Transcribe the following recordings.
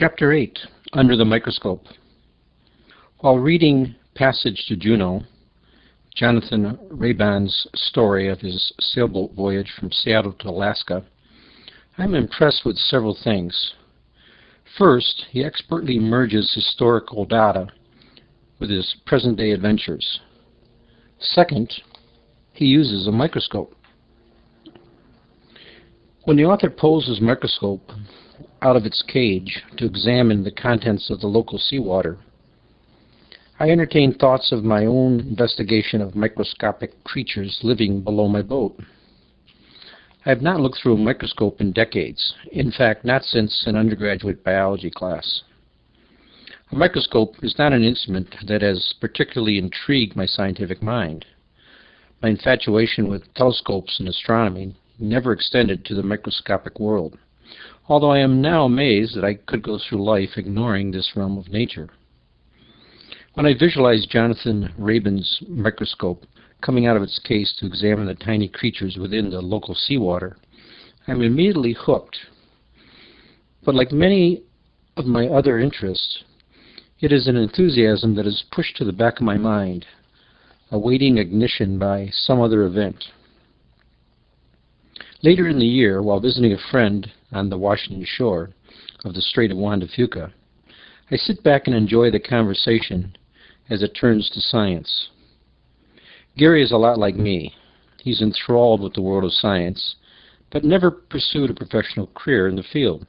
Chapter 8 Under the Microscope While reading Passage to Juneau, Jonathan Raban's story of his sailboat voyage from Seattle to Alaska, I'm impressed with several things. First, he expertly merges historical data with his present-day adventures. Second, he uses a microscope. When the author his microscope out of its cage to examine the contents of the local seawater, I entertain thoughts of my own investigation of microscopic creatures living below my boat. I have not looked through a microscope in decades, in fact, not since an undergraduate biology class. A microscope is not an instrument that has particularly intrigued my scientific mind. My infatuation with telescopes and astronomy never extended to the microscopic world, although I am now amazed that I could go through life ignoring this realm of nature. When I visualize Jonathan Raban's microscope coming out of its case to examine the tiny creatures within the local seawater, I'm immediately hooked. But like many of my other interests, it is an enthusiasm that is pushed to the back of my mind, awaiting ignition by some other event. Later in the year, while visiting a friend on the Washington shore of the Strait of Juan de Fuca, I sit back and enjoy the conversation as it turns to science. Gary is a lot like me. He's enthralled with the world of science, but never pursued a professional career in the field.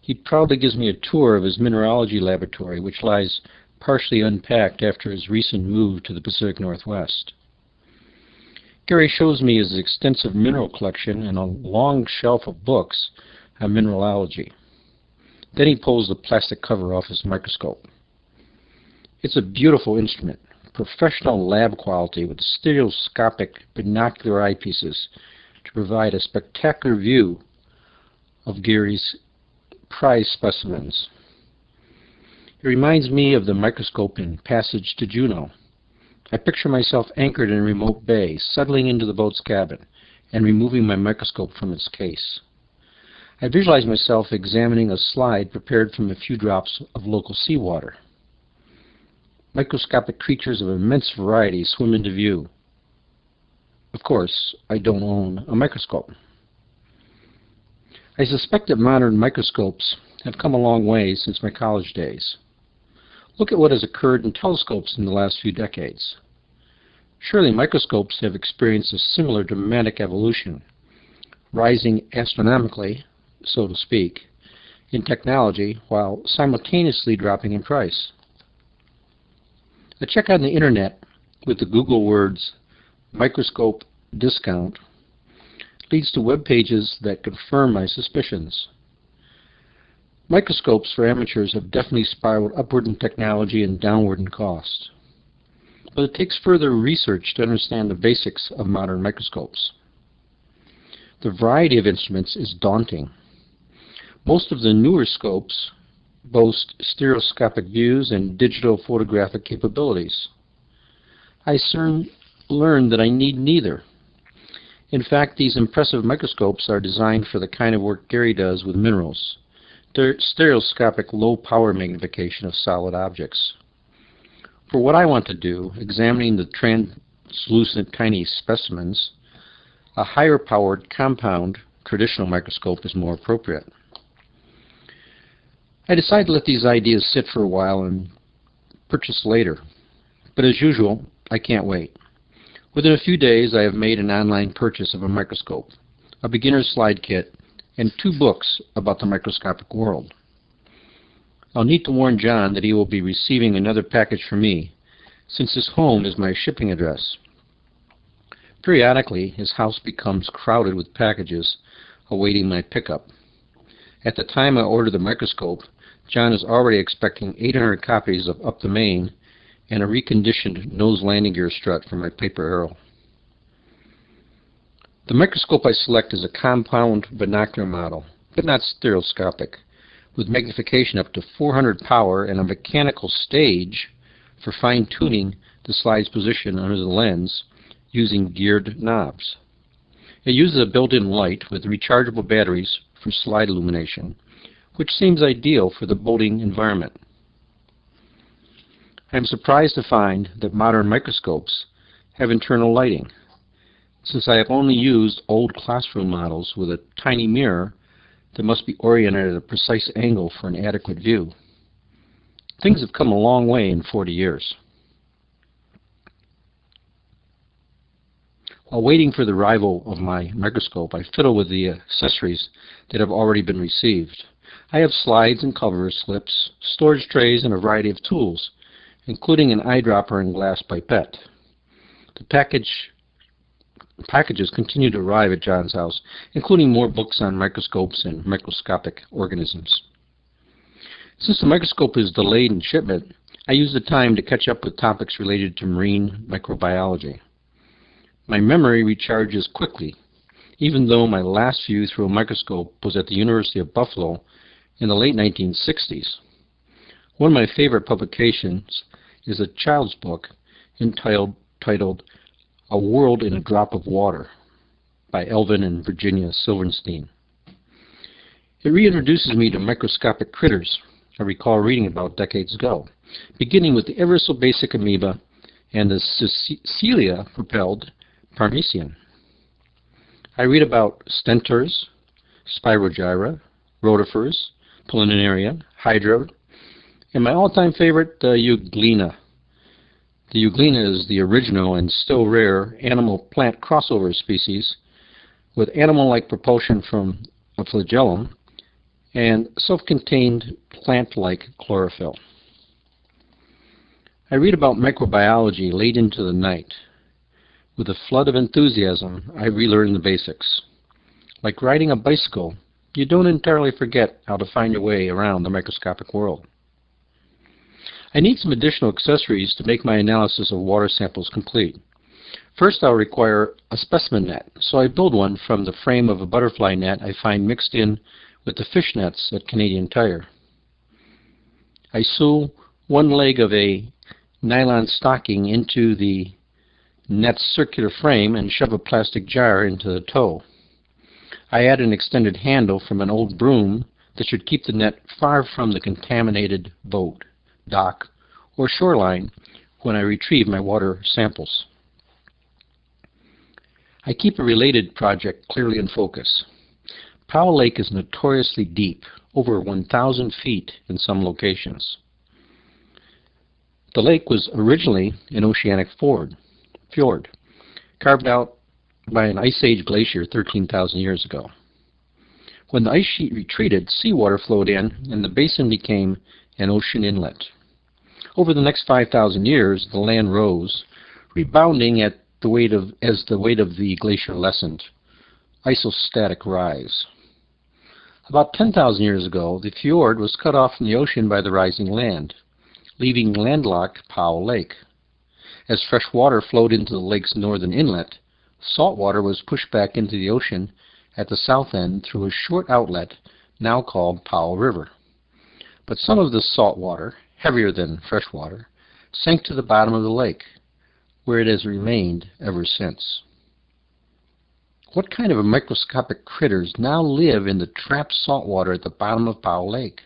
He proudly gives me a tour of his mineralogy laboratory, which lies partially unpacked after his recent move to the Pacific Northwest. Gary shows me his extensive mineral collection and a long shelf of books on mineralogy. Then he pulls the plastic cover off his microscope. It's a beautiful instrument, professional lab quality with stereoscopic binocular eyepieces to provide a spectacular view of Gary's prize specimens. It reminds me of the microscope in Passage to Juneau. I picture myself anchored in a remote bay, settling into the boat's cabin, and removing my microscope from its case. I visualize myself examining a slide prepared from a few drops of local seawater. Microscopic creatures of immense variety swim into view. Of course, I don't own a microscope. I suspect that modern microscopes have come a long way since my college days. Look at what has occurred in telescopes in the last few decades. Surely microscopes have experienced a similar dramatic evolution, rising astronomically, so to speak, in technology while simultaneously dropping in price. A check on the internet with the Google words microscope discount leads to web pages that confirm my suspicions. Microscopes for amateurs have definitely spiraled upward in technology and downward in cost. But it takes further research to understand the basics of modern microscopes. The variety of instruments is daunting. Most of the newer scopes boast stereoscopic views and digital photographic capabilities. I soon learned that I need neither. In fact, these impressive microscopes are designed for the kind of work Gary does with minerals, stereoscopic low-power magnification of solid objects. For what I want to do, examining the translucent tiny specimens, a higher-powered compound traditional microscope is more appropriate. I decided to let these ideas sit for a while and purchase later. But as usual, I can't wait. Within a few days, I have made an online purchase of a microscope, a beginner's slide kit, and two books about the microscopic world. I'll need to warn John that he will be receiving another package from me, since his home is my shipping address. Periodically, his house becomes crowded with packages awaiting my pickup. At the time I order the microscope, John is already expecting 800 copies of Up the Main and a reconditioned nose landing gear strut for my Piper Arrow. The microscope I select is a compound binocular model, but not stereoscopic, with magnification up to 400 power and a mechanical stage for fine-tuning the slide's position under the lens using geared knobs. It uses a built-in light with rechargeable batteries for slide illumination, which seems ideal for the boating environment. I am surprised to find that modern microscopes have internal lighting. Since I have only used old classroom models with a tiny mirror that must be oriented at a precise angle for an adequate view. Things have come a long way in 40 years. While waiting for the arrival of my microscope, I fiddle with the accessories that have already been received. I have slides and cover slips, storage trays, and a variety of tools, including an eyedropper and glass pipette. The package packages continue to arrive at John's house, including more books on microscopes and microscopic organisms. Since the microscope is delayed in shipment, I use the time to catch up with topics related to marine microbiology. My memory recharges quickly, even though my last view through a microscope was at the University of Buffalo in the late 1960s. One of my favorite publications is a child's book entitled, titled A World in a Drop of Water by Alvin and Virginia Silverstein. It reintroduces me to microscopic critters I recall reading about decades ago, beginning with the ever so basic amoeba and the cilia-propelled paramecium. I read about stentors, spirogyra, rotifers, planaria, hydra, and my all-time favorite, the euglena. The euglena is the original and still rare animal-plant crossover species with animal-like propulsion from a flagellum and self-contained plant-like chlorophyll. I read about microbiology late into the night. With a flood of enthusiasm, I relearn the basics. Like riding a bicycle, you don't entirely forget how to find your way around the microscopic world. I need some additional accessories to make my analysis of water samples complete. First, I'll require a specimen net, so I build one from the frame of a butterfly net I find mixed in with the fish nets at Canadian Tire. I sew one leg of a nylon stocking into the net's circular frame and shove a plastic jar into the toe. I add an extended handle from an old broom that should keep the net far from the contaminated boat dock, or shoreline when I retrieve my water samples. I keep a related project clearly in focus. Powell Lake is notoriously deep, over 1,000 feet in some locations. The lake was originally an oceanic fjord, fjord carved out by an ice age glacier 13,000 years ago. When the ice sheet retreated, seawater flowed in and the basin became an ocean inlet. Over the next 5,000 years, the land rose, rebounding at the weight of, as the weight of the glacier lessened. Isostatic rise. About 10,000 years ago, the fjord was cut off from the ocean by the rising land, leaving landlocked Powell Lake. As fresh water flowed into the lake's northern inlet, salt water was pushed back into the ocean at the south end through a short outlet now called Powell River. But some of this salt water heavier than fresh water, sank to the bottom of the lake, where it has remained ever since. What kind of microscopic critters now live in the trapped salt water at the bottom of Powell Lake?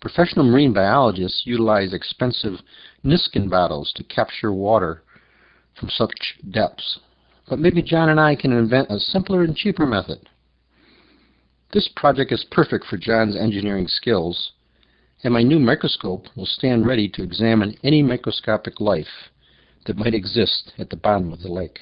Professional marine biologists utilize expensive Niskin bottles to capture water from such depths. But maybe John and I can invent a simpler and cheaper method. This project is perfect for John's engineering skills and my new microscope will stand ready to examine any microscopic life that might exist at the bottom of the lake.